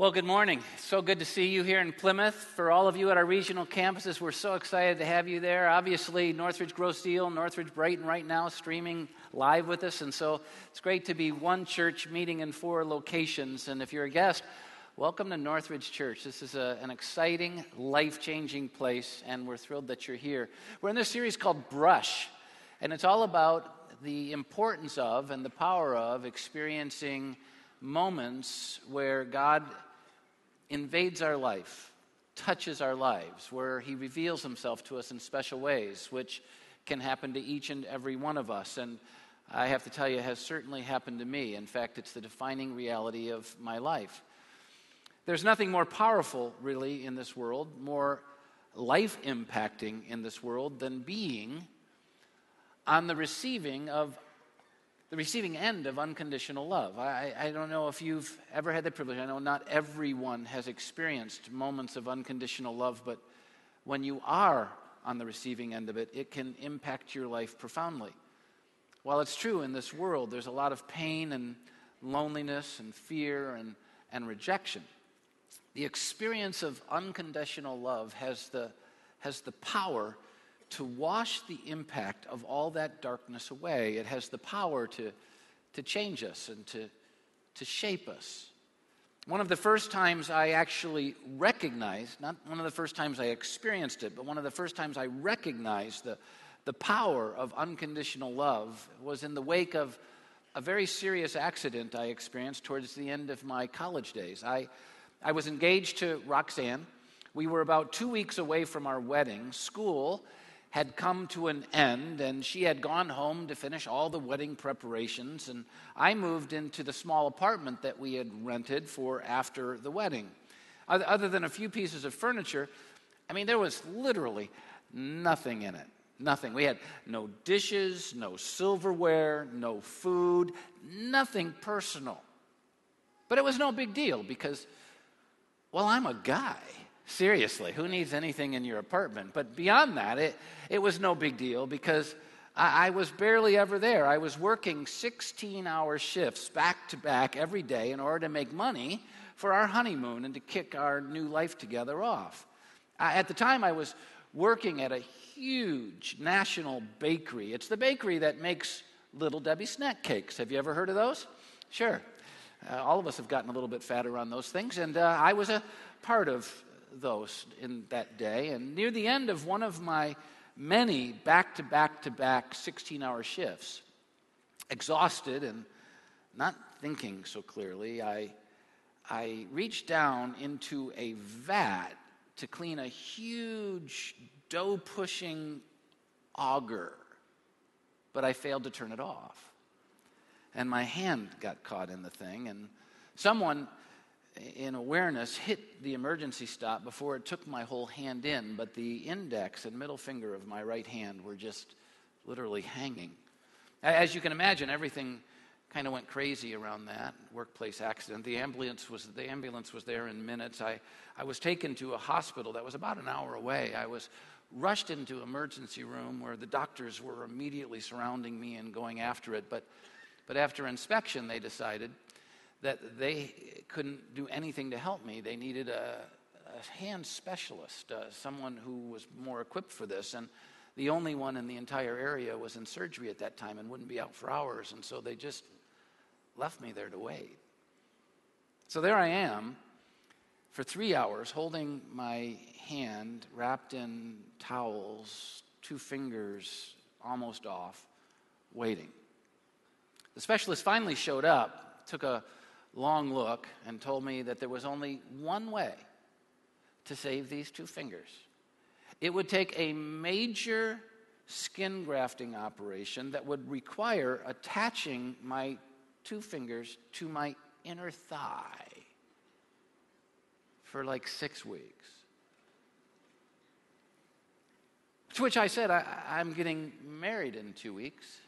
Well, good morning. So good to see you here in Plymouth. For all of you at our regional campuses, we're so excited to have you there. Obviously, Northridge Grosse Ile, Northridge Brighton right now streaming live with us. And so it's great to be one church meeting in four locations. And if you're a guest, welcome to Northridge Church. This is a, an exciting, life changing place, and we're thrilled that you're here. We're in this series called Brush, and it's all about the importance of and the power of experiencing moments where God invades our life, touches our lives, where He reveals Himself to us in special ways, which can happen to each and every one of us. And I have to tell you, has certainly happened to me. In fact, it's the defining reality of my life. There's nothing more powerful, really, in this world, more life impacting in this world than being on the receiving of the receiving end of unconditional love. I, I don't know if you've ever had the privilege. I know not everyone has experienced moments of unconditional love, but when you are on the receiving end of it, it can impact your life profoundly. While it's true in this world, there's a lot of pain and loneliness and fear and, and rejection. The experience of unconditional love has the, has the power to wash the impact of all that darkness away. It has the power to, to change us and to, to shape us. One of the first times I actually recognized, not one of the first times I experienced it, but one of the first times I recognized the, the power of unconditional love was in the wake of a very serious accident I experienced towards the end of my college days. I, I was engaged to Roxanne. We were about two weeks away from our wedding. School had come to an end and she had gone home to finish all the wedding preparations and i moved into the small apartment that we had rented for after the wedding. Other than a few pieces of furniture i mean there was literally nothing in it. Nothing. We had no dishes no silverware no food nothing personal. But it was no big deal because well i'm a guy Seriously, who needs anything in your apartment? But beyond that, it, it was no big deal because I, I was barely ever there. I was working 16 hour shifts back to back every day in order to make money for our honeymoon and to kick our new life together off. I, at the time, I was working at a huge national bakery. It's the bakery that makes Little Debbie snack cakes. Have you ever heard of those? Sure. Uh, all of us have gotten a little bit fatter on those things, and uh, I was a part of those in that day. And near the end of one of my many back to back to back 16 hour shifts, exhausted and not thinking so clearly, I, I reached down into a vat to clean a huge dough pushing auger, but I failed to turn it off. And my hand got caught in the thing, and someone in awareness, hit the emergency stop before it took my whole hand in, but the index and middle finger of my right hand were just literally hanging. As you can imagine, everything kind of went crazy around that workplace accident. The ambulance was the ambulance was there in minutes. I, I was taken to a hospital that was about an hour away. I was rushed into emergency room where the doctors were immediately surrounding me and going after it. But but after inspection, they decided that they couldn't do anything to help me. They needed a, a hand specialist, uh, someone who was more equipped for this. And the only one in the entire area was in surgery at that time and wouldn't be out for hours. And so they just left me there to wait. So there I am for three hours holding my hand wrapped in towels, two fingers almost off, waiting. The specialist finally showed up, took a long look and told me that there was only one way to save these two fingers. It would take a major skin grafting operation that would require attaching my two fingers to my inner thigh for like six weeks. To which I said, I, am getting married in two weeks.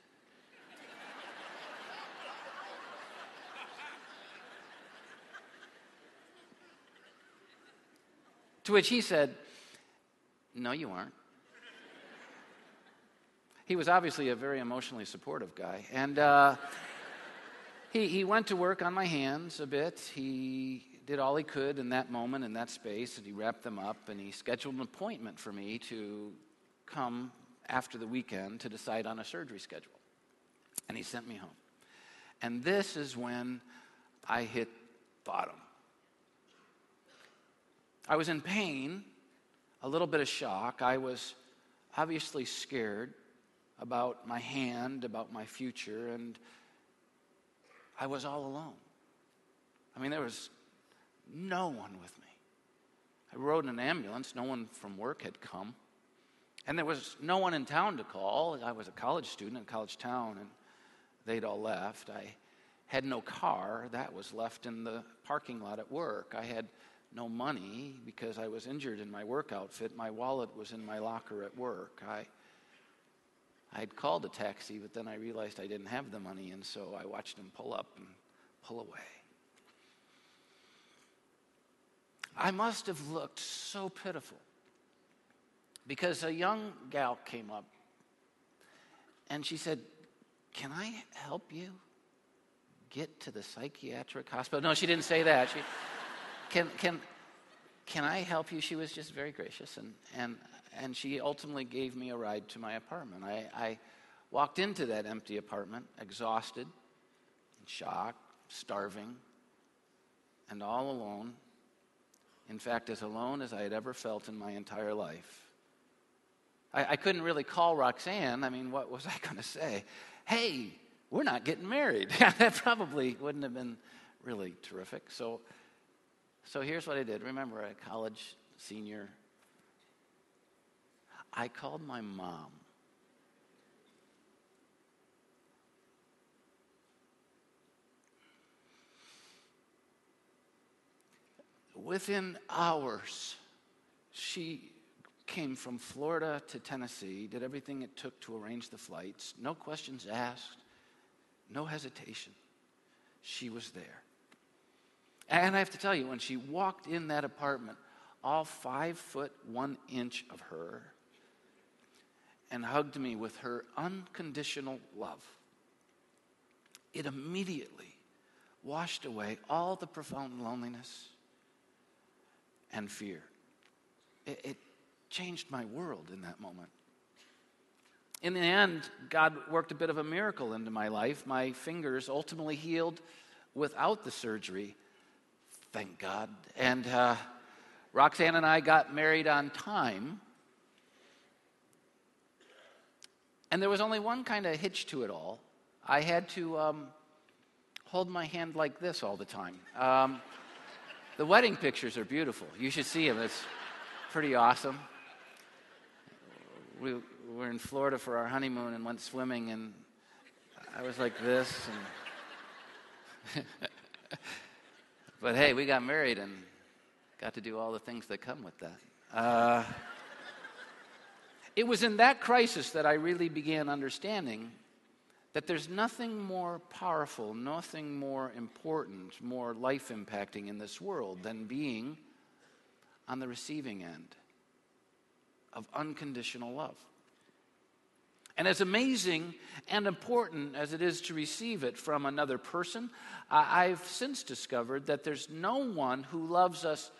To which he said, No, you aren't. He was obviously a very emotionally supportive guy. And uh, he, he went to work on my hands a bit. He did all he could in that moment, in that space, and he wrapped them up, and he scheduled an appointment for me to come after the weekend to decide on a surgery schedule. And he sent me home. And this is when I hit bottom. I was in pain, a little bit of shock. I was obviously scared about my hand, about my future, and I was all alone. I mean, there was no one with me. I rode in an ambulance, no one from work had come. And there was no one in town to call. I was a college student in college town, and they'd all left. I had no car, that was left in the parking lot at work. I had no money because I was injured in my work outfit. My wallet was in my locker at work. I I had called a taxi, but then I realized I didn't have the money, and so I watched him pull up and pull away. I must have looked so pitiful because a young gal came up and she said, Can I help you get to the psychiatric hospital? No, she didn't say that. She, can, can, can I help you? She was just very gracious and, and and she ultimately gave me a ride to my apartment. I, I walked into that empty apartment, exhausted, in shock, starving, and all alone. In fact, as alone as I had ever felt in my entire life. I, I couldn't really call Roxanne. I mean, what was I going to say? Hey, we're not getting married. that probably wouldn't have been really terrific. So, so here's what I did. Remember, a college senior I called my mom. Within hours, she came from Florida to Tennessee, did everything it took to arrange the flights, no questions asked, no hesitation. She was there. And I have to tell you, when she walked in that apartment, all five foot one inch of her and hugged me with her unconditional love. It immediately washed away all the profound loneliness and fear. It, it, changed my world in that moment. In the end, God worked a bit of a miracle into my life. My fingers ultimately healed without the surgery, thank God. And uh, Roxanne and I got married on time And there was only one kind of hitch to it all. I had to um, hold my hand like this all the time. Um, the wedding pictures are beautiful. You should see them. It's pretty awesome. We were in Florida for our honeymoon and went swimming, and I was like this. And but hey, we got married and got to do all the things that come with that. Uh, it was in that crisis that I really began understanding that there's nothing more powerful, nothing more important, more life impacting in this world than being on the receiving end of unconditional love. And as amazing and important as it is to receive it from another person, I've since discovered that there's no one who loves us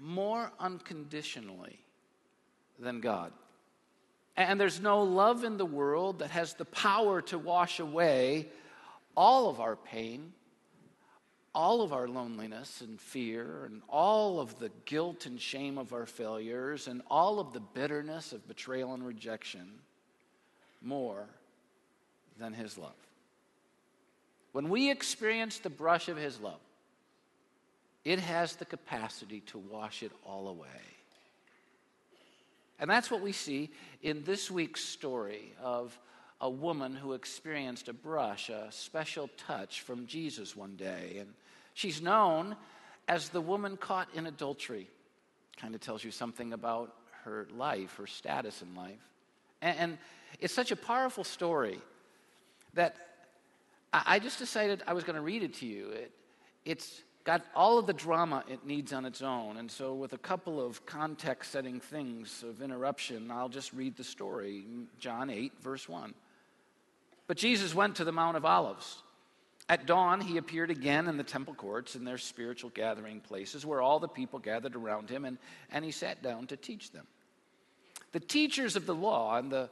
more unconditionally than God. And there's no love in the world that has the power to wash away all of our pain, all of our loneliness and fear, and all of the guilt and shame of our failures, and all of the bitterness of betrayal and rejection more than His love. When we experience the brush of His love, it has the capacity to wash it all away. And that's what we see in this week's story of a woman who experienced a brush, a special touch from Jesus one day. And she's known as the woman caught in adultery. Kind of tells you something about her life, her status in life. And, and it's such a powerful story that I, I just decided I was going to read it to you. It, it's got all of the drama it needs on its own. And so, with a couple of context setting things of interruption, I'll just read the story John 8, verse 1. But Jesus went to the Mount of Olives. At dawn, he appeared again in the temple courts in their spiritual gathering places where all the people gathered around him, and, and he sat down to teach them. The teachers of the law and the,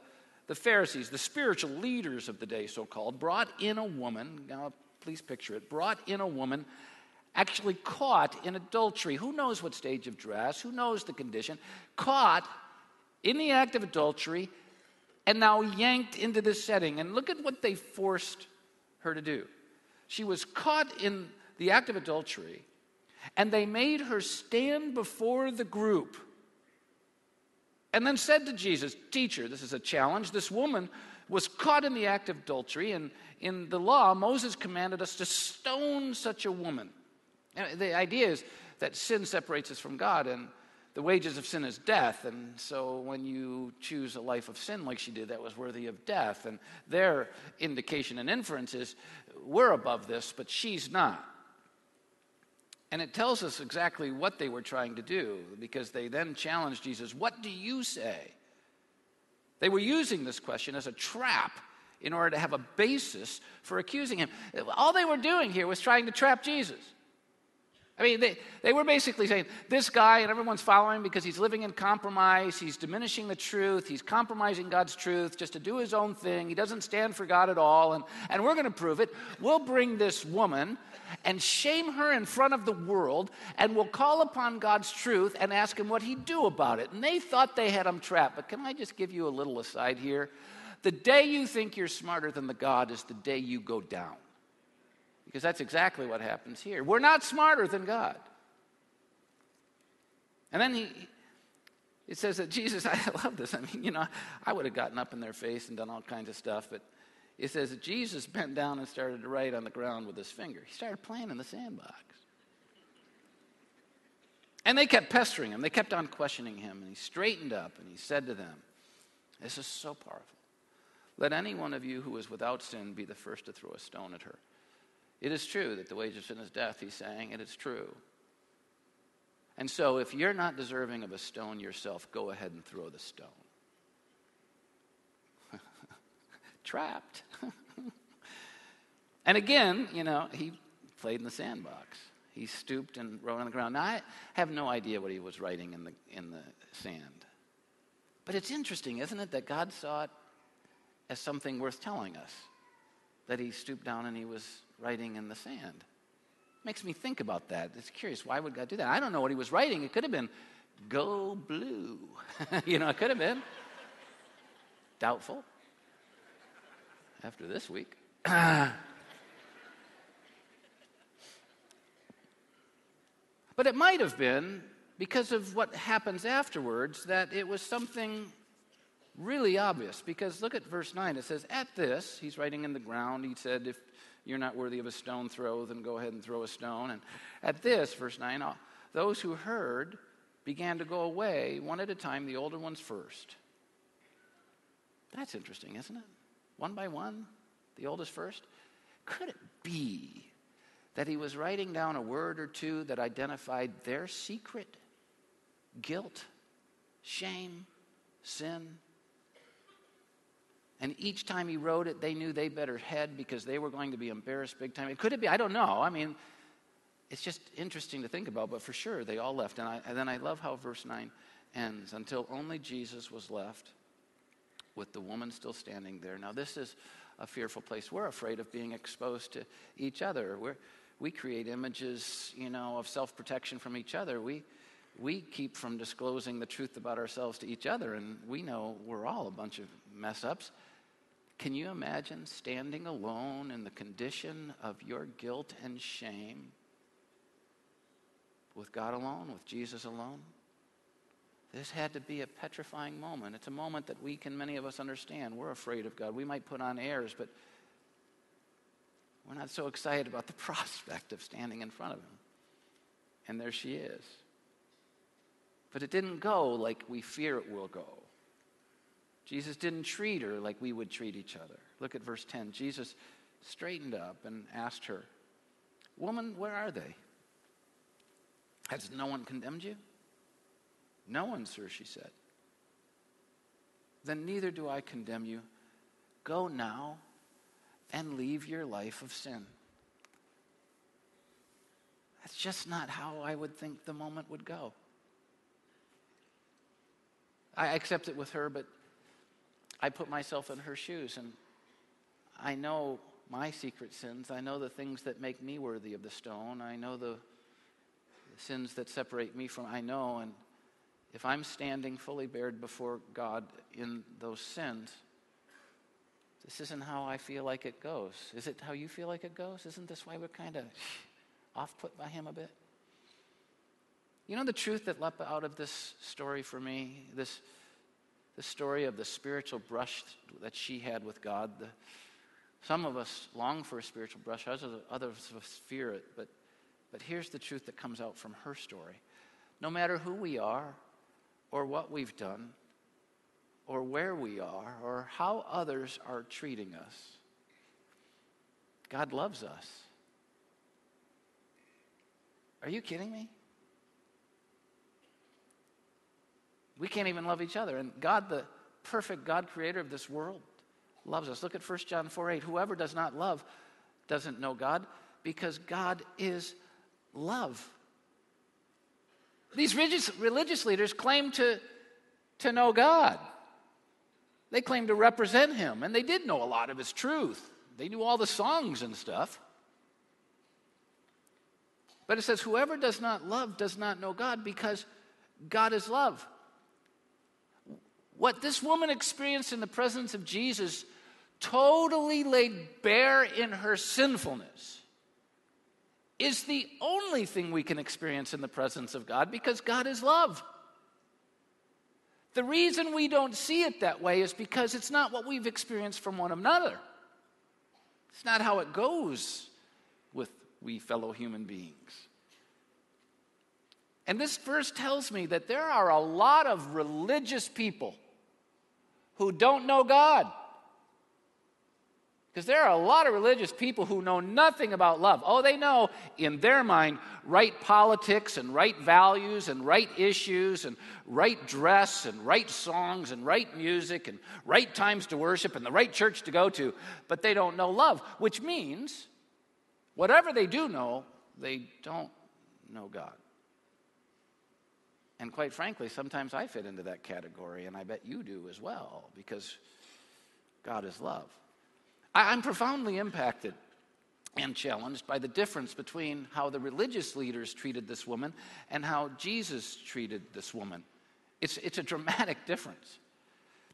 the Pharisees, the spiritual leaders of the day, so called, brought in a woman. Now, please picture it brought in a woman actually caught in adultery. Who knows what stage of dress? Who knows the condition? Caught in the act of adultery and now yanked into this setting. And look at what they forced her to do. She was caught in the act of adultery, and they made her stand before the group and then said to Jesus, Teacher, this is a challenge. This woman was caught in the act of adultery, and in the law, Moses commanded us to stone such a woman. And the idea is that sin separates us from God, and the wages of sin is death. And so when you choose a life of sin like she did, that was worthy of death. And their indication and inference is we're above this, but she's not. And it tells us exactly what they were trying to do because they then challenged Jesus, What do you say? They were using this question as a trap in order to have a basis for accusing him. All they were doing here was trying to trap Jesus. I mean, they, they were basically saying, this guy, and everyone's following because he's living in compromise, he's diminishing the truth, he's compromising God's truth just to do his own thing, he doesn't stand for God at all, and, and we're going to prove it. We'll bring this woman and shame her in front of the world, and we'll call upon God's truth and ask him what he'd do about it. And they thought they had him trapped. But can I just give you a little aside here? The day you think you're smarter than the God is the day you go down. Because that's exactly what happens here. We're not smarter than God. And then he, it says that Jesus, I love this. I mean, you know, I would have gotten up in their face and done all kinds of stuff, but it says that Jesus bent down and started to write on the ground with his finger. He started playing in the sandbox. And they kept pestering him. They kept on questioning him. And he straightened up and he said to them, This is so powerful. Let any one of you who is without sin be the first to throw a stone at her. It is true that the wage of sin is death, he's saying, and it's true. And so, if you're not deserving of a stone yourself, go ahead and throw the stone. Trapped. and again, you know, he played in the sandbox. He stooped and wrote on the ground. Now, I have no idea what he was writing in the, in the sand. But it's interesting, isn't it, that God saw it as something worth telling us that he stooped down and he was writing in the sand. Makes me think about that. It's curious. Why would God do that? I don't know what he was writing. It could have been, go blue. you know, it could have been. Doubtful. After this week. but it might have been because of what happens afterwards that it was something really obvious because look at verse 9. It says, At this, he's writing in the ground, he said, If you're not worthy of a stone throw, then go ahead and throw a stone. And at this, verse 9, ah, those who heard began to go away one at a time, the older ones first. That's interesting, isn't it? One by one, the oldest first. Could it be that he was writing down a word or two that identified their secret guilt, shame, sin, and each time he wrote it, they knew they better head because they were going to be embarrassed big time. It could it be? I don't know. I mean, it's just interesting to think about, but for sure they all left. And, I, and then I love how verse 9 ends until only Jesus was left with the woman still standing there. Now, this is a fearful place. We're afraid of being exposed to each other. We're, we create images, you know, of self protection from each other. We, we keep from disclosing the truth about ourselves to each other, and we know we're all a bunch of mess ups. Can you imagine standing alone in the condition of your guilt and shame with God alone, with Jesus alone? This had to be a petrifying moment. It's a moment that we can, many of us, understand. We're afraid of God. We might put on airs, but we're not so excited about the prospect of standing in front of Him. And there she is. But it didn't go like we fear it will go. Jesus didn't treat her like we would treat each other. Look at verse 10. Jesus straightened up and asked her, Woman, where are they? Has no one condemned you? No one, sir, she said. Then neither do I condemn you. Go now and leave your life of sin. That's just not how I would think the moment would go. I accept it with her, but I put myself in her shoes and I know my secret sins. I know the things that make me worthy of the stone. I know the, the sins that separate me from, I know. And if I'm standing fully bared before God in those sins, this isn't how I feel like it goes. Is it how you feel like it goes? Isn't this why we're kind of off put by Him a bit? You know the truth that leapt out of this story for me? This, the story of the spiritual brush that she had with God. The, some of us long for a spiritual brush, others, others of us fear it. But, but here's the truth that comes out from her story. No matter who we are, or what we've done, or where we are, or how others are treating us, God loves us. Are you kidding me? We can't even love each other. And God, the perfect God creator of this world, loves us. Look at 1 John 4 8. Whoever does not love doesn't know God because God is love. These religious, leaders claim to, to know God. They claim to represent Him, and they did know a lot of His truth. They knew all the songs and stuff. But it says, Whoever does not love does not know God because God is love. What this woman experienced in the presence of Jesus totally laid bare in her sinfulness is the only thing we can experience in the presence of God because God is love. The reason we don't see it that way is because it's not what we've experienced from one another. It's not how it goes with we fellow human beings. And this verse tells me that there are a lot of religious people who don't know God. Because there are a lot of religious people who know nothing about love. Oh, they know in their mind right politics and right values and right issues and right dress and right songs and right music and right times to worship and the right church to go to, but they don't know love, which means whatever they do know, they don't know God. And quite frankly, sometimes I fit into that category, and I bet you do as well, because God is love. I'm profoundly impacted and challenged by the difference between how the religious leaders treated this woman and how Jesus treated this woman. It's, it's a dramatic difference.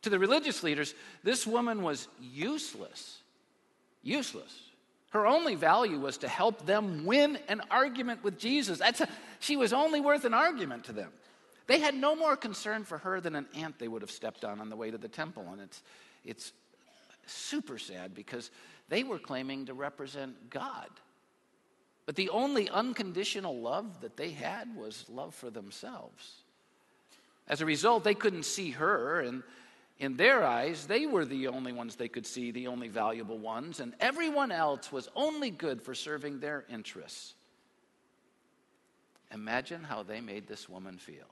To the religious leaders, this woman was useless. Useless. Her only value was to help them win an argument with Jesus. That's a, she was only worth an argument to them. They had no more concern for her than an ant they would have stepped on on the way to the temple. And it's, it's super sad because they were claiming to represent God. But the only unconditional love that they had was love for themselves. As a result, they couldn't see her, and in their eyes, they were the only ones they could see, the only valuable ones, and everyone else was only good for serving their interests. Imagine how they made this woman feel.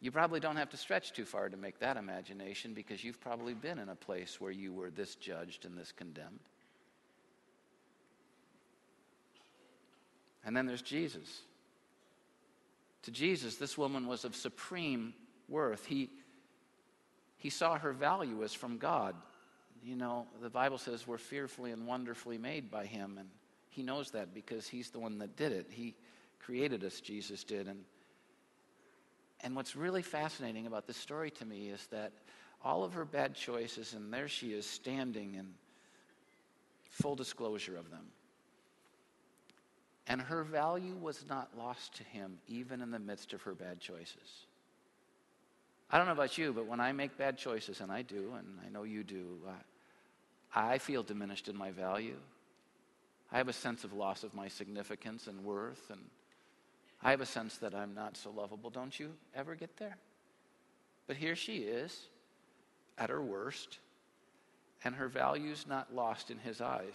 You probably don't have to stretch too far to make that imagination because you've probably been in a place where you were this judged and this condemned. And then there's Jesus. To Jesus, this woman was of supreme worth. He, he saw her value as from God. You know, the Bible says we're fearfully and wonderfully made by Him, and He knows that because He's the one that did it. He created us, Jesus did. And and what's really fascinating about this story to me is that all of her bad choices, and there she is standing in full disclosure of them. And her value was not lost to him, even in the midst of her bad choices. I don't know about you, but when I make bad choices, and I do, and I know you do, I, I feel diminished in my value. I have a sense of loss of my significance and worth and I have a sense that I'm not so lovable. Don't you ever get there? But here she is at her worst, and her value's not lost in his eyes.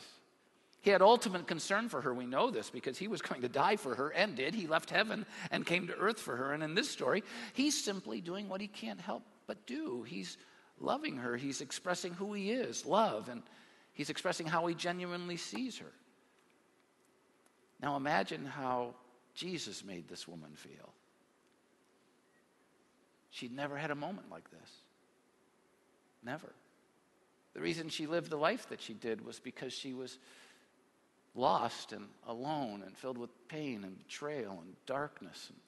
He had ultimate concern for her. We know this because he was going to die for her and did. He left heaven and came to earth for her. And in this story, he's simply doing what he can't help but do. He's loving her, he's expressing who he is love, and he's expressing how he genuinely sees her. Now imagine how Jesus made this woman feel. She'd never had a moment like this. Never. The reason she lived the life that she did was because she was lost and alone and filled with pain and betrayal and darkness and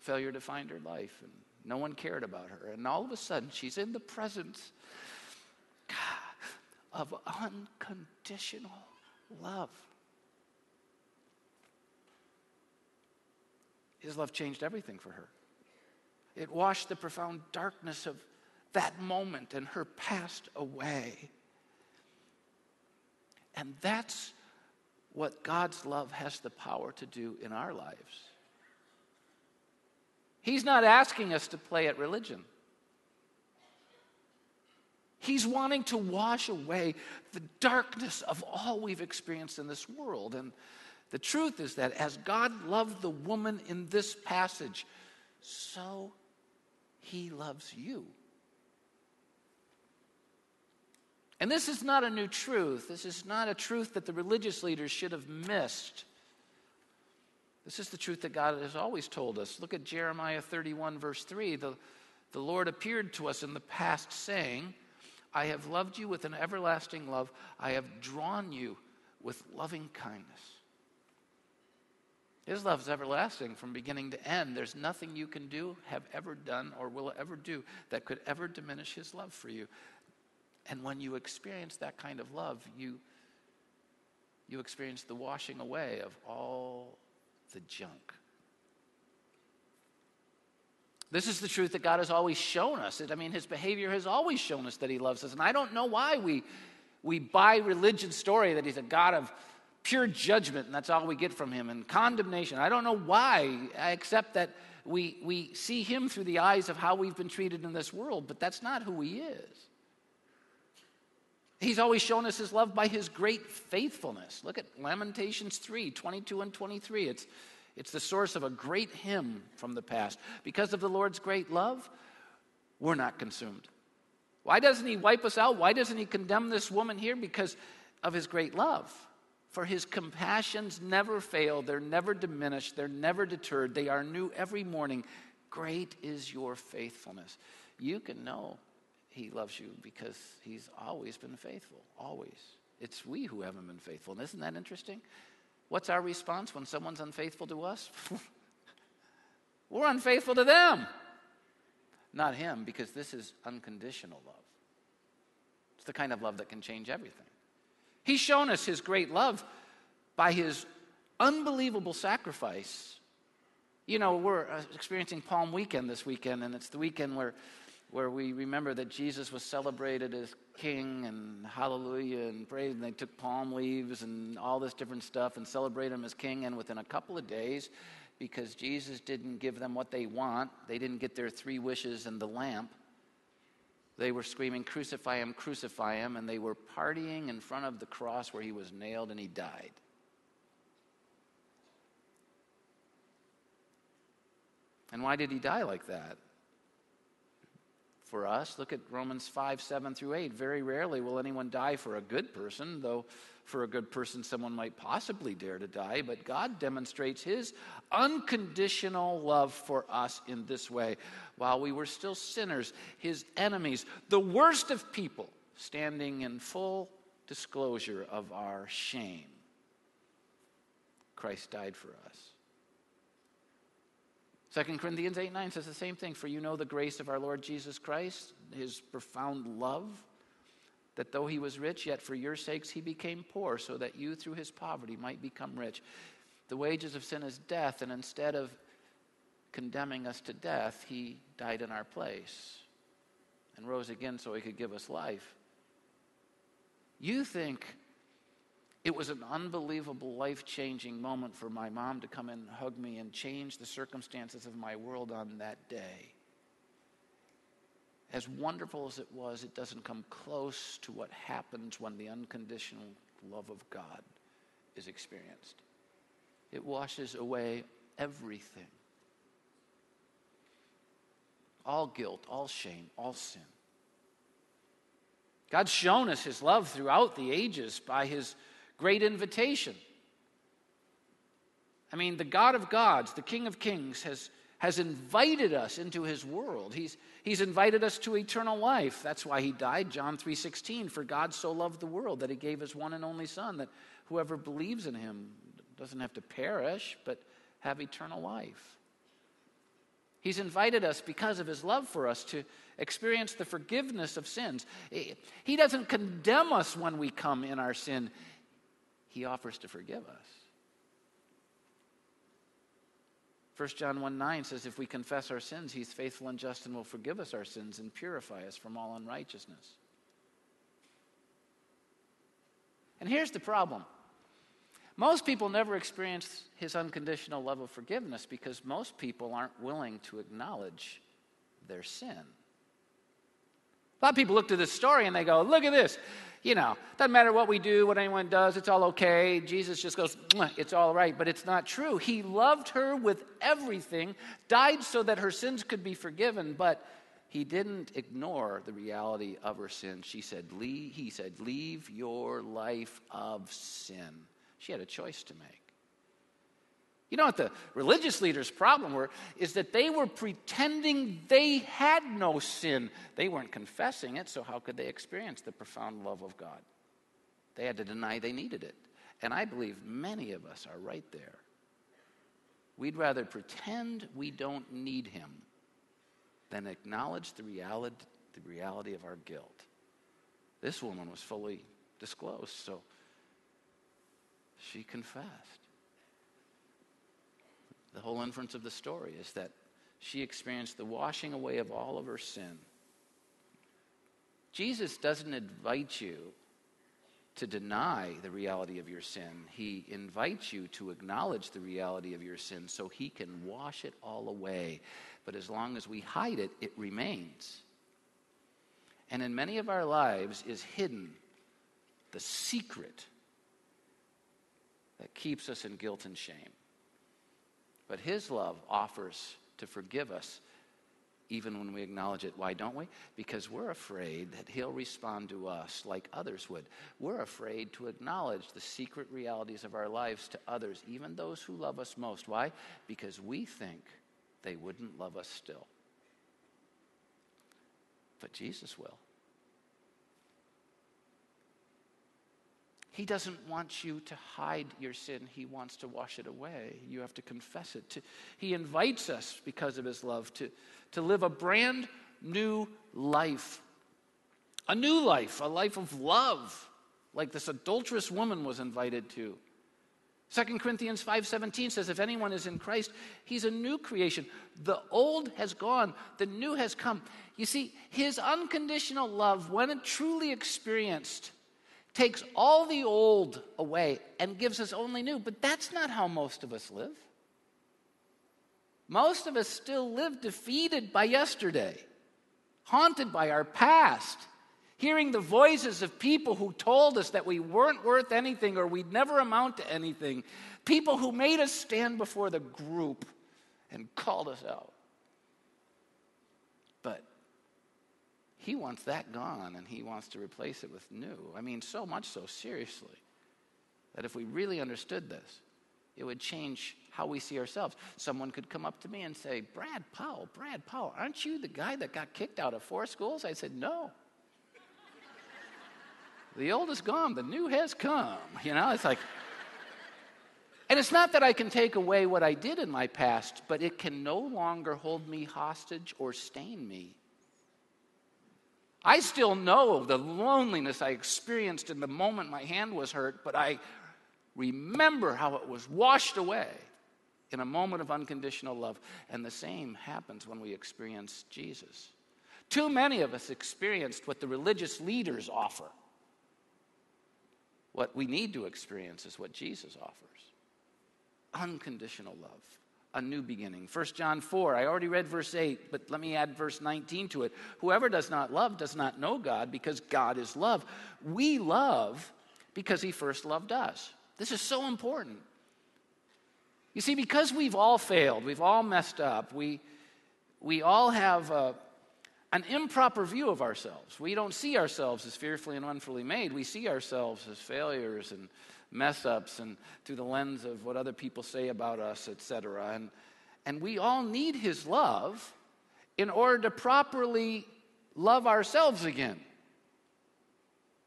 failure to find her life. And no one cared about her. And all of a sudden, she's in the presence of unconditional love. His love changed everything for her. It washed the profound darkness of that moment and her past away. And that's what God's love has the power to do in our lives. He's not asking us to play at religion. He's wanting to wash away the darkness of all we've experienced in this world. And the truth is that as God loved the woman in this passage, so he loves you. And this is not a new truth. This is not a truth that the religious leaders should have missed. This is the truth that God has always told us. Look at Jeremiah 31, verse 3. The, the Lord appeared to us in the past, saying, I have loved you with an everlasting love. I have drawn you with loving kindness. His love is everlasting from beginning to end. There's nothing you can do, have ever done, or will ever do that could ever diminish his love for you. And when you experience that kind of love, you, you experience the washing away of all the junk. This is the truth that God has always shown us. I mean, his behavior has always shown us that he loves us. And I don't know why we, we buy religion story that he's a God of pure judgment and that's all we get from him and condemnation. I don't know why, except that we, we see him through the eyes of how we've been treated in this world, but that's not who he is. He's always shown us his love by his great faithfulness. Look at Lamentations 3 22 and 23. It's it's the source of a great hymn from the past. Because of the Lord's great love, we're not consumed. Why doesn't he wipe us out? Why doesn't he condemn this woman here? Because of his great love. For his compassions never fail, they're never diminished, they're never deterred, they are new every morning. Great is your faithfulness. You can know he loves you because he's always been faithful, always. It's we who haven't been faithful. And isn't that interesting? What's our response when someone's unfaithful to us? We're unfaithful to them, not him, because this is unconditional love. It's the kind of love that can change everything. He's shown us his great love by his unbelievable sacrifice. You know, we're uh, experiencing Palm Weekend this weekend, and it's the weekend where where we remember that Jesus was celebrated as king and hallelujah and praise. And they took palm leaves and all this different stuff and celebrated him as king. And within a couple of days, because Jesus didn't give them what they want, they didn't get their three wishes and the lamp. They were screaming, Crucify him, crucify him. And they were partying in front of the cross where he was nailed and he died. And why did he die like that? For us. Look at Romans 5, 7 through 8. Very rarely will anyone die for a good person, though for a good person someone might possibly dare to die. But God demonstrates his unconditional love for us in this way. While we were still sinners, his enemies, the worst of people, standing in full disclosure of our shame, Christ died for us. 2 Corinthians 8 9 says the same thing. For you know the grace of our Lord Jesus Christ, his profound love, that though he was rich, yet for your sakes he became poor, so that you through his poverty might become rich. The wages of sin is death, and instead of condemning us to death, he died in our place and rose again so he could give us life. You think it was an unbelievable, life changing moment for my mom to come and hug me and change the circumstances of my world on that day. As wonderful as it was, it doesn't come close to what happens when the unconditional love of God is experienced. It washes away everything all guilt, all shame, all sin. God's shown us his love throughout the ages by his great invitation. I mean, the God of gods, the King of kings, has, has invited us into his world. He's, he's invited us to eternal life. That's why he died, John 3.16, for God so loved the world that he gave his one and only son, that whoever believes in him doesn't have to perish, but have eternal life. He's invited us because of his love for us to experience the forgiveness of sins. He doesn't condemn us when we come in our sin, he offers to forgive us. 1 John 1 9 says, If we confess our sins, he's faithful and just and will forgive us our sins and purify us from all unrighteousness. And here's the problem most people never experience his unconditional love of forgiveness because most people aren't willing to acknowledge their sin. A lot of people look to this story and they go, Look at this. You know, doesn't matter what we do, what anyone does, it's all okay. Jesus just goes, It's all right. But it's not true. He loved her with everything, died so that her sins could be forgiven, but he didn't ignore the reality of her sin. She said, leave, He said, Leave your life of sin. She had a choice to make. You know what the religious leaders' problem were? Is that they were pretending they had no sin. They weren't confessing it, so how could they experience the profound love of God? They had to deny they needed it. And I believe many of us are right there. We'd rather pretend we don't need Him than acknowledge the reality, the reality of our guilt. This woman was fully disclosed, so she confessed. The whole inference of the story is that she experienced the washing away of all of her sin. Jesus doesn't invite you to deny the reality of your sin. He invites you to acknowledge the reality of your sin so he can wash it all away. But as long as we hide it, it remains. And in many of our lives is hidden the secret that keeps us in guilt and shame. But His love offers to forgive us even when we acknowledge it. Why don't we? Because we're afraid that He'll respond to us like others would. We're afraid to acknowledge the secret realities of our lives to others, even those who love us most. Why? Because we think they wouldn't love us still. But Jesus will. He doesn't want you to hide your sin. He wants to wash it away. You have to confess it. To, he invites us, because of his love, to, to live a brand new life. A new life, a life of love, like this adulterous woman was invited to. 2 Corinthians 5:17 says if anyone is in Christ, he's a new creation. The old has gone, the new has come. You see, his unconditional love when it truly experienced takes all the old away and gives us only new. But that's not how most of us live. Most of us still live defeated by yesterday, haunted by our past, hearing the voices of people who told us that we weren't worth anything or we'd never amount to anything, people who made us stand before the group and called us out. He wants that gone and he wants to replace it with new. I mean, so much so, seriously, that if we really understood this, it would change how we see ourselves. Someone could come up to me and say, Brad Powell, Brad Powell, aren't you the guy that got kicked out of four schools? I said, No. the old is gone, the new has come. You know, it's like, and it's not that I can take away what I did in my past, but it can no longer hold me hostage or stain me I still know the loneliness I experienced in the moment my hand was hurt, but I remember how it was washed away in a moment of unconditional love. And the same happens when we experience Jesus. Too many of us experienced what the religious leaders offer. What we need to experience is what Jesus offers unconditional love a new beginning. 1 John 4, I already read verse 8, but let me add verse 19 to it. Whoever does not love does not know God because God is love. We love because he first loved us. This is so important. You see, because we've all failed, we've all messed up, we, we all have a, an improper view of ourselves. We don't see ourselves as fearfully and wonderfully made. We see ourselves as failures and mess ups and through the lens of what other people say about us, etc. And, and we all need His love in order to properly love ourselves again.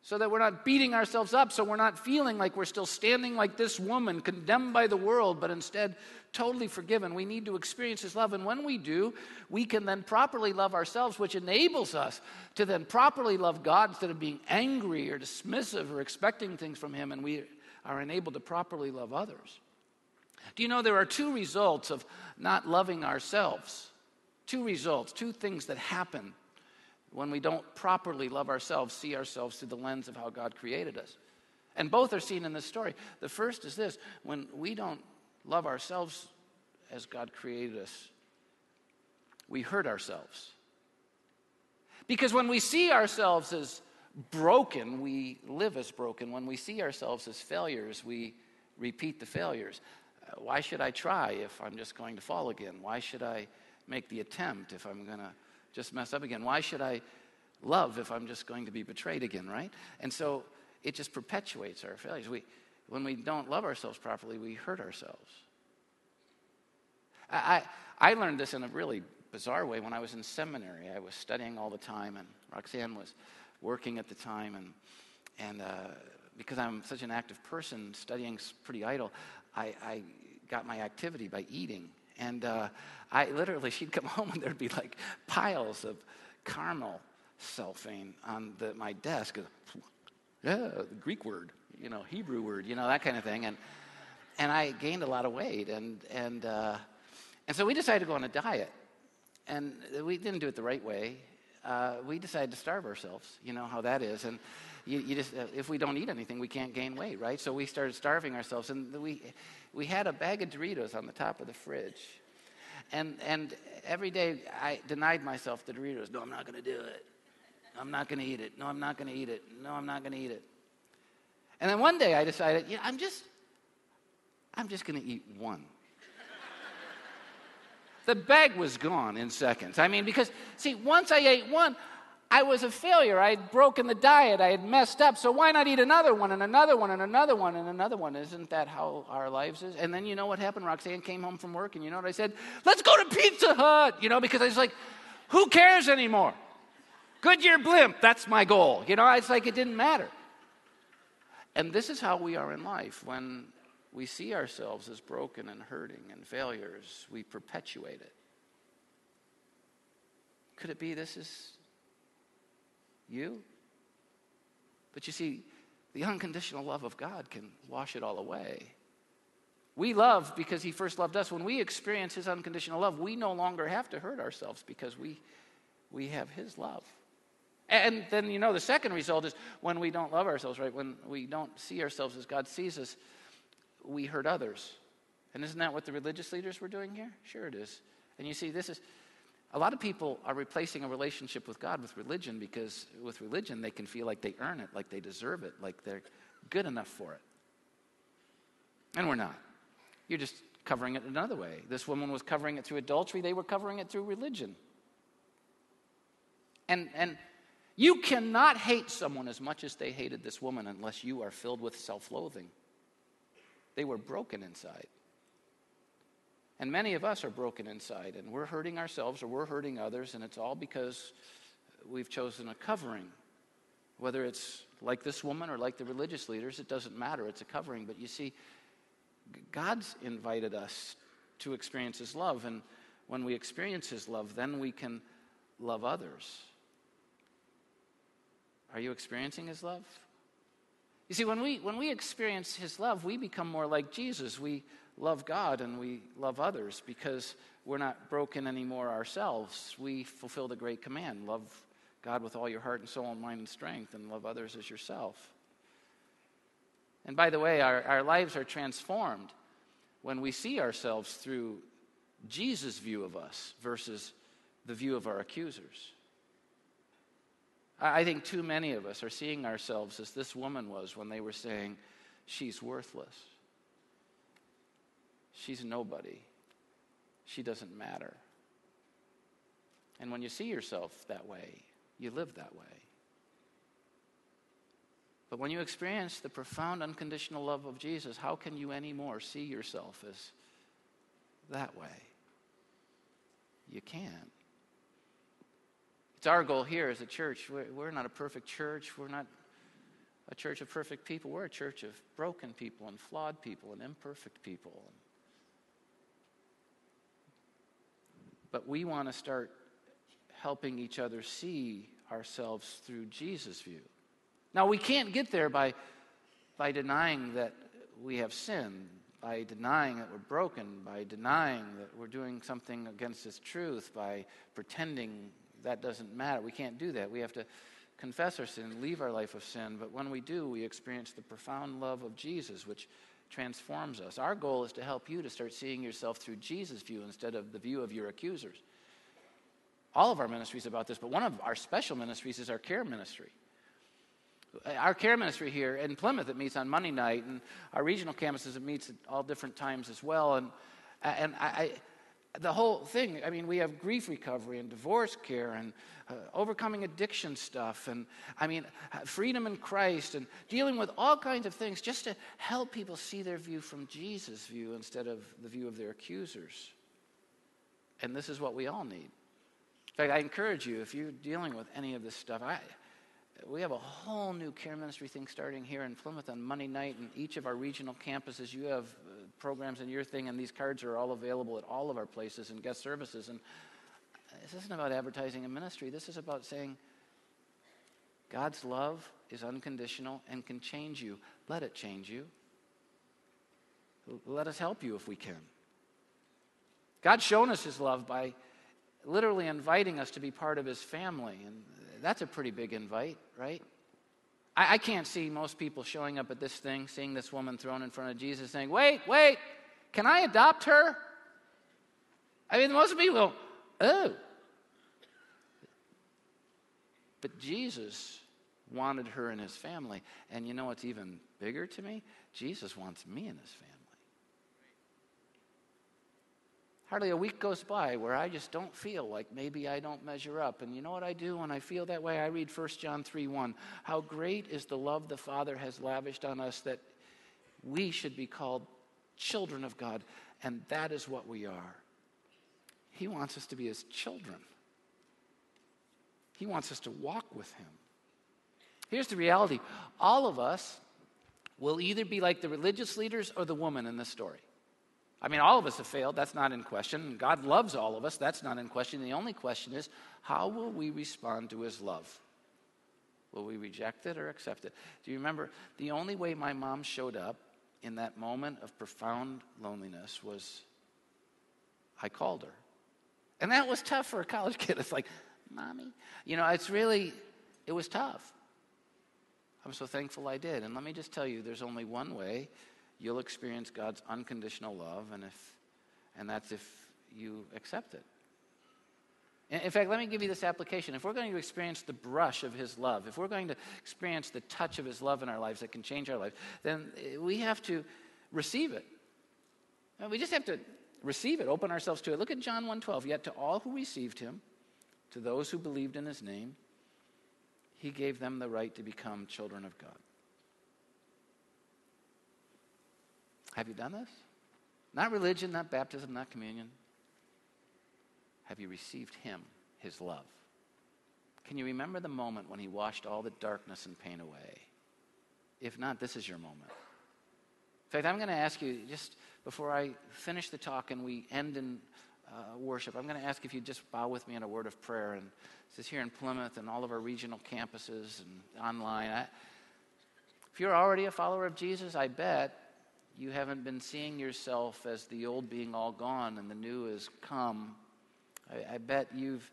So that we're not beating ourselves up, so we're not feeling like we're still standing like this woman, condemned by the world, but instead totally forgiven. We need to experience His love. And when we do, we can then properly love ourselves, which enables us to then properly love God instead of being angry or dismissive or expecting things from Him. And we are enabled to properly love others. Do you know there are two results of not loving ourselves? Two results, two things that happen when we don't properly love ourselves, see ourselves through the lens of how God created us. And both are seen in this story. The first is this when we don't love ourselves as God created us, we hurt ourselves. Because when we see ourselves as broken, we live as broken. When we see ourselves as failures, we repeat the failures. Uh, why should I try if I'm just going to fall again? Why should I make the attempt if I'm going to just mess up again? Why should I love if I'm just going to be betrayed again, right? And so it just perpetuates our failures. We, when we don't love ourselves properly, we hurt ourselves. I, I, I learned this in a really bizarre way when I was in seminary. I was studying all the time, and Roxanne was working at the time, and, and uh, because I'm such an active person, studying's pretty idle, I, I got my activity by eating. And uh, I literally, she'd come home and there'd be like piles of caramel cellophane on the, my desk. Yeah, the Greek word, you know, Hebrew word, you know, that kind of thing. And, and I gained a lot of weight. And, and, uh, and so we decided to go on a diet. And we didn't do it the right way. Uh, we decided to starve ourselves. You know how that is. And you, you just, uh, if we don't eat anything, we can't gain weight, right? So we started starving ourselves. And we, we had a bag of Doritos on the top of the fridge. And, and every day I denied myself the Doritos. No, I'm not going to do it. I'm not going to eat it. No, I'm not going to eat it. No, I'm not going to eat it. And then one day I decided, yeah, I'm just, I'm just going to eat one. The bag was gone in seconds. I mean, because, see, once I ate one, I was a failure. I had broken the diet. I had messed up. So why not eat another one and another one and another one and another one? Isn't that how our lives is? And then you know what happened? Roxanne came home from work, and you know what I said? Let's go to Pizza Hut. You know, because I was like, who cares anymore? Goodyear blimp, that's my goal. You know, it's like it didn't matter. And this is how we are in life. When we see ourselves as broken and hurting and failures, we perpetuate it. Could it be this is you? But you see, the unconditional love of God can wash it all away. We love because He first loved us. When we experience His unconditional love, we no longer have to hurt ourselves because we, we have His love. And then, you know, the second result is when we don't love ourselves, right? When we don't see ourselves as God sees us, we hurt others. And isn't that what the religious leaders were doing here? Sure, it is. And you see, this is a lot of people are replacing a relationship with God with religion because with religion they can feel like they earn it, like they deserve it, like they're good enough for it. And we're not. You're just covering it another way. This woman was covering it through adultery, they were covering it through religion. And, and you cannot hate someone as much as they hated this woman unless you are filled with self loathing. They were broken inside. And many of us are broken inside, and we're hurting ourselves or we're hurting others, and it's all because we've chosen a covering. Whether it's like this woman or like the religious leaders, it doesn't matter. It's a covering. But you see, God's invited us to experience His love, and when we experience His love, then we can love others. Are you experiencing His love? You see, when we, when we experience His love, we become more like Jesus. We love God and we love others because we're not broken anymore ourselves. We fulfill the great command love God with all your heart and soul and mind and strength, and love others as yourself. And by the way, our, our lives are transformed when we see ourselves through Jesus' view of us versus the view of our accusers. I think too many of us are seeing ourselves as this woman was when they were saying, She's worthless. She's nobody. She doesn't matter. And when you see yourself that way, you live that way. But when you experience the profound unconditional love of Jesus, how can you anymore see yourself as that way? You can't. It's our goal here as a church. We're, we're not a perfect church. We're not a church of perfect people. We're a church of broken people and flawed people and imperfect people. But we want to start helping each other see ourselves through Jesus' view. Now, we can't get there by, by denying that we have sinned, by denying that we're broken, by denying that we're doing something against His truth, by pretending that doesn't matter. We can't do that. We have to confess our sin, leave our life of sin. But when we do, we experience the profound love of Jesus, which transforms us. Our goal is to help you to start seeing yourself through Jesus' view instead of the view of your accusers. All of our ministries about this, but one of our special ministries is our care ministry our care ministry here in Plymouth it meets on Monday night, and our regional campuses it meets at all different times as well. And and I, I, the whole thing. I mean, we have grief recovery and divorce care and uh, overcoming addiction stuff, and I mean, freedom in Christ, and dealing with all kinds of things just to help people see their view from Jesus' view instead of the view of their accusers. And this is what we all need. In fact, I encourage you if you're dealing with any of this stuff. I we have a whole new care ministry thing starting here in Plymouth on Monday night, and each of our regional campuses, you have uh, programs in your thing, and these cards are all available at all of our places and guest services. And this isn't about advertising a ministry. This is about saying God's love is unconditional and can change you. Let it change you. Let us help you if we can. God's shown us His love by literally inviting us to be part of His family, and that's a pretty big invite, right? I, I can't see most people showing up at this thing, seeing this woman thrown in front of Jesus, saying, Wait, wait, can I adopt her? I mean, most people Oh. But Jesus wanted her in his family. And you know what's even bigger to me? Jesus wants me in his family. Hardly a week goes by where I just don't feel like maybe I don't measure up. And you know what I do when I feel that way? I read 1 John 3 1. How great is the love the Father has lavished on us that we should be called children of God. And that is what we are. He wants us to be his children, he wants us to walk with him. Here's the reality all of us will either be like the religious leaders or the woman in this story. I mean, all of us have failed. That's not in question. God loves all of us. That's not in question. The only question is how will we respond to his love? Will we reject it or accept it? Do you remember the only way my mom showed up in that moment of profound loneliness was I called her. And that was tough for a college kid. It's like, mommy. You know, it's really, it was tough. I'm so thankful I did. And let me just tell you, there's only one way you'll experience God's unconditional love, and, if, and that's if you accept it. In fact, let me give you this application. If we're going to experience the brush of His love, if we're going to experience the touch of His love in our lives that can change our lives, then eh, we have to receive it. We just have to receive it, open ourselves to it. Look at John 1:12. Yet to all who received Him, to those who believed in His name, He gave them the right to become children of God. Have you done this? Not religion, not baptism, not communion. Have you received Him, His love? Can you remember the moment when He washed all the darkness and pain away? If not, this is your moment. In fact, I'm going to ask you just before I finish the talk and we end in uh, worship, I'm going to ask if you'd just bow with me in a word of prayer. And this is here in Plymouth and all of our regional campuses and online. I, if you're already a follower of Jesus, I bet you haven't been seeing yourself as the old being all gone and the new has come. I, I bet you've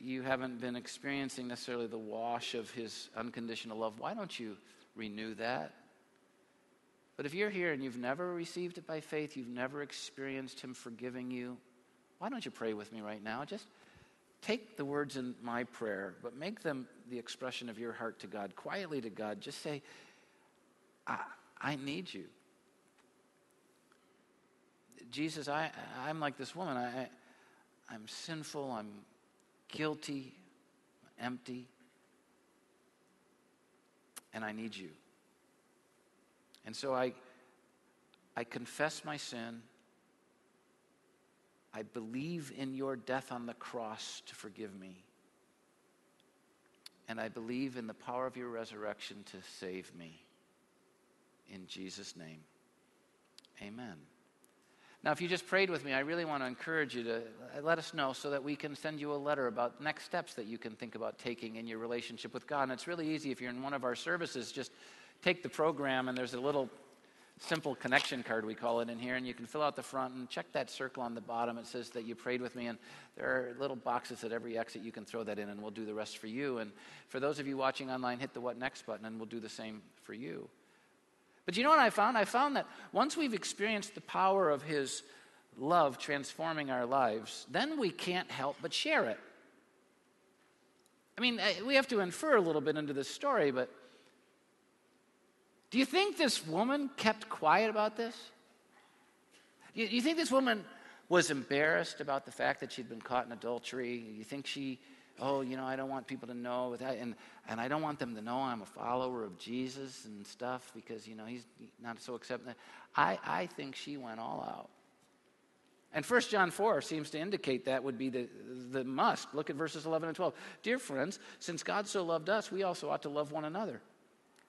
you haven't been experiencing necessarily the wash of his unconditional love. Why don't you renew that? But if you're here and you've never received it by faith, you've never experienced him forgiving you, why don't you pray with me right now? Just take the words in my prayer, but make them the expression of your heart to God, quietly to God. Just say, I, I need you. Jesus, I, I'm like this woman. I, I'm sinful. I'm guilty. Empty. and I need you. And so I, I confess my sin. I believe in your death on the cross to forgive me. And I believe in the power of your resurrection to save me. In Jesus' name, amen. Now, if you just prayed with me, I really want to encourage you to uh, let us know so that we can send you a letter about next steps that you can think about taking in your relationship with God. And it's really easy if you're in one of our services, just take the program, and there's a little simple connection card, we call it in here, and you can fill out the front and check that circle on the bottom. It says that you prayed with me, and there are little boxes at every exit. You can throw that in, and we'll do the rest for you. And for those of you watching online, hit the What Next button, and we'll do the same for you. But you know what I found? I found that once we've experienced the power of His love transforming our lives, then we can't help but share it. I mean, eh, we have to infer a little bit into this story, but do you think this woman kept quiet about this? You, you think this woman was embarrassed about the fact that she'd been caught in adultery? You think she, oh, you know, I don't want people to know that, and, and I don't want them to know I'm a follower of Jesus and stuff because, you know, he's not so accepting. I, I think she went all out. And 1 John 4 seems to indicate that would be the, the must. Look at verses 11 and 12. Dear friends, since God so loved us, we also ought to love one another.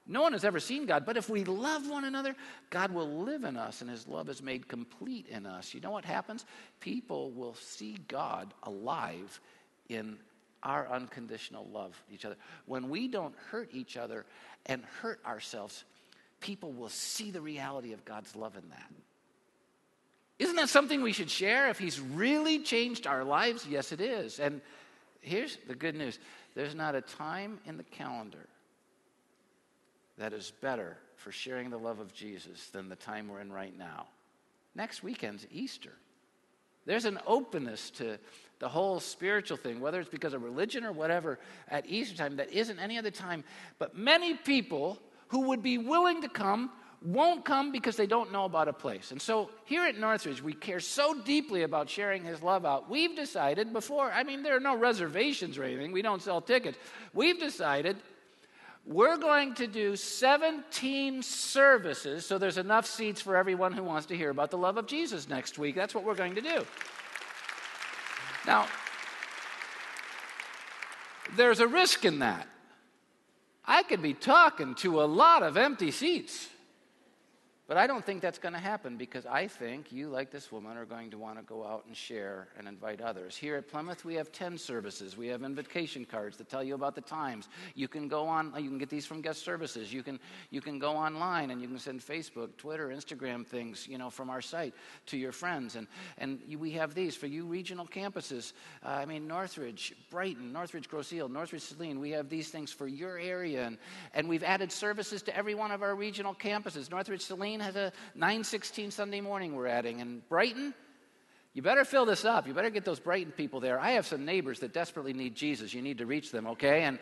No one has ever seen God, but if we love one another, God will live in us and his love is made complete in us. You know what happens? People will see God alive in our unconditional love each other. When we don't hurt each other and hurt ourselves, people will see the reality of God's love in that. Isn't that something we should share? If He's really changed our lives, yes, it is. And here's the good news there's not a time in the calendar that is better for sharing the love of Jesus than the time we're in right now. Next weekend's Easter. There's an openness to the whole spiritual thing, whether it's because of religion or whatever, at Easter time that isn't any other time. But many people who would be willing to come won't come because they don't know about a place. And so here at Northridge, we care so deeply about sharing his love out. We've decided before, I mean, there are no reservations or anything, we don't sell tickets. We've decided we're going to do 17 services so there's enough seats for everyone who wants to hear about the love of Jesus next week. That's what we're going to do. Now, there's a risk in that. I could be talking to a lot of empty seats. But I don't think that's going to happen because I think you, like this woman, are going to want to go out and share and invite others. Here at Plymouth, we have 10 services. We have invitation cards that tell you about the times. You can go on, you can get these from guest services. You can, you can go online and you can send Facebook, Twitter, Instagram things, you know, from our site to your friends. And, and we have these for you regional campuses. Uh, I mean, Northridge, Brighton, Northridge Grosse Ile, Northridge Saline. We have these things for your area. And, and we've added services to every one of our regional campuses. Northridge Saline has a 916 Sunday morning we're adding. And Brighton, you better fill this up. You better get those Brighton people there. I have some neighbors that desperately need Jesus. You need to reach them, okay? And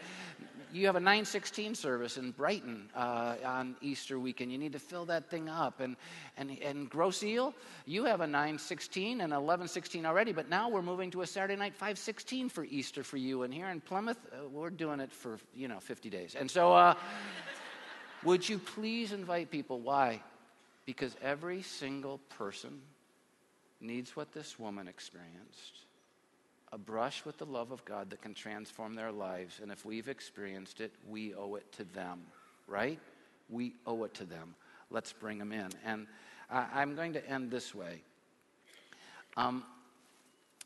you have a 916 service in Brighton uh, on Easter weekend. You need to fill that thing up. And, and, and Grosse Ile, you have a 916 and 1116 already, but now we're moving to a Saturday night 516 for Easter for you. And here in Plymouth, uh, we're doing it for, you know, 50 days. And so, uh, would you please invite people? Why? Because every single person needs what this woman experienced a brush with the love of God that can transform their lives. And if we've experienced it, we owe it to them, right? We owe it to them. Let's bring them in. And I, am going to end this way. Um,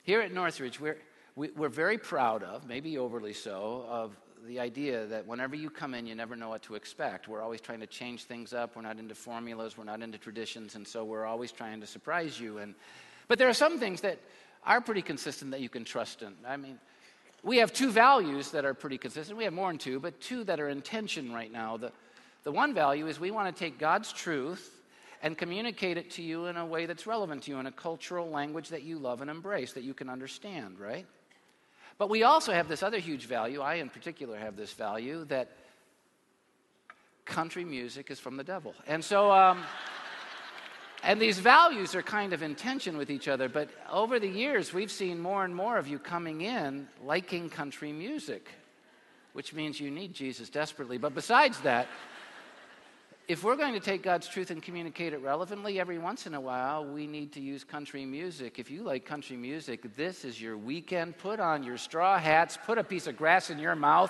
here at Northridge, we're, we, are we are very proud of, maybe overly so, of the idea that whenever you come in, you never know what to expect. We're always trying to change things up. We're not into formulas. We're not into traditions. And so we're always trying to surprise you. And, but there are some things that are pretty consistent that you can trust in. I mean, we have two values that are pretty consistent. We have more than two, but two that are in tension right now. The, the one value is we want to take God's truth and communicate it to you in a way that's relevant to you, in a cultural language that you love and embrace, that you can understand, right? But we also have this other huge value. I, in particular, have this value that country music is from the devil. And so, um, and these values are kind of in tension with each other. But over the years, we've seen more and more of you coming in liking country music. which means you need Jesus desperately. But besides that, if we're going to take God's truth and communicate it relevantly, every once in a while we need to use country music. If you like country music, this is your weekend. Put on your straw hats, put a piece of grass in your mouth,